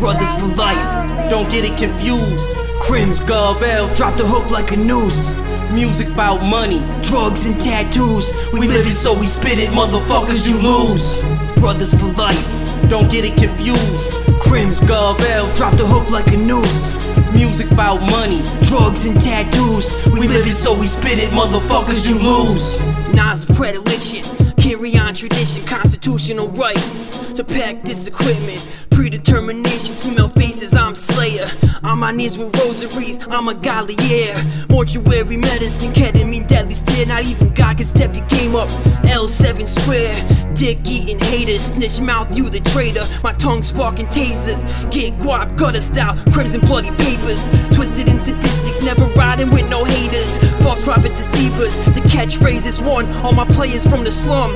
Brothers for life, don't get it confused. CrimZn Gov L, drop the hook like a noose. Music about money, drugs and tattoos. We live it so we spit it, motherfuckers, you lose. Brothers for life, don't get it confused. CrimZn Gov L, drop the hook like a noose. Music about money, drugs and tattoos. We live it so we spit it, motherfuckers, you lose. Nas predilection, carry on tradition, constitutional right to pack this equipment. Predetermination to melt faces, I'm Slayer. On my knees with rosaries, I'm a Gallier. Mortuary medicine, ketamine, deadly stare. Not even God can step your game up. L7 square, dick eating haters, snitch mouth, you the traitor. My tongue sparking tasers, get guap, gutter style, crimson bloody papers. Twisted and sadistic, never riding with no haters. The catchphrase is one. All my players from the slum.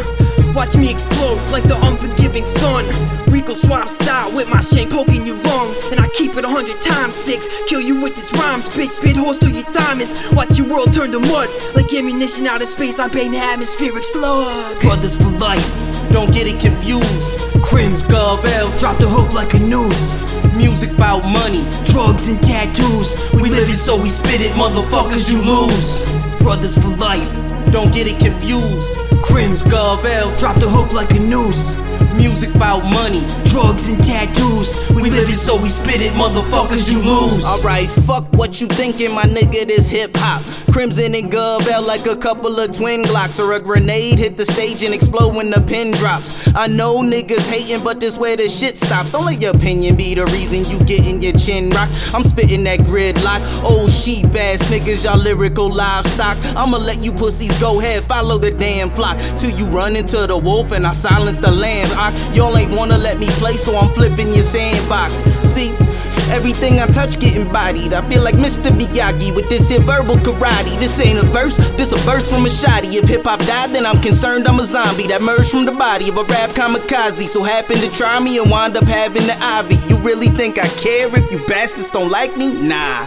Watch me explode like the unforgiving sun. Rico swap style with my shank poking you wrong. And I keep it a hundred times six. Kill you with these rhymes, bitch. Spit horse through your thymus. Watch your world turn to mud. Like ammunition out of space, I bang the atmospheric slug. Brothers for life, don't get it confused. CrimZn Gov L, drop the hook like a noose. Music about money, drugs and tattoos. We live it so we spit it, motherfuckers, you lose. Brothers for life, don't get it confused. CrimZn Gov L, drop the hook like a noose. Music about money, drugs and tattoos. We live it so we spit it, motherfuckers, you lose. Alright, fuck what you thinking, my nigga, this hip hop. CrimZn and Gov L like a couple of twin Glocks or a grenade hit the stage and explode when the pin drops. I know niggas hating, but this where the shit stops. Don't let your opinion be the reason you getting your chin rocked. I'm spitting that gridlock. Old sheep ass niggas, y'all lyrical livestock. I'ma let you pussies go ahead, follow the damn flock till you run into the wolf and I silence the lamb. I, y'all ain't wanna let me play, so I'm flipping your sandbox. See? Everything I touch getting bodied. I feel like Mr. Miyagi with this here verbal karate. This ain't a verse, this a verse from a shoddy. If hip hop died, then I'm concerned I'm a zombie that merged from the body of a rap kamikaze. So happen to try me and wind up having the ivy. You really think I care if you bastards don't like me? Nah.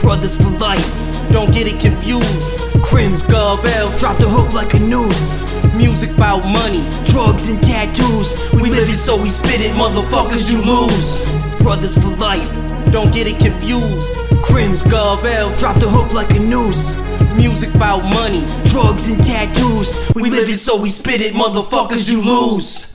Brothers for life, don't get it confused. CrimZn Gov L, drop the hook like a noose. Music about money, drugs and tattoos. We live it so we spit it, motherfuckers, you lose. Brothers for life, don't get it confused. CrimZn Gov L, drop the hook like a noose. Music about money, drugs and tattoos. We live it so we spit it, motherfuckers, you lose.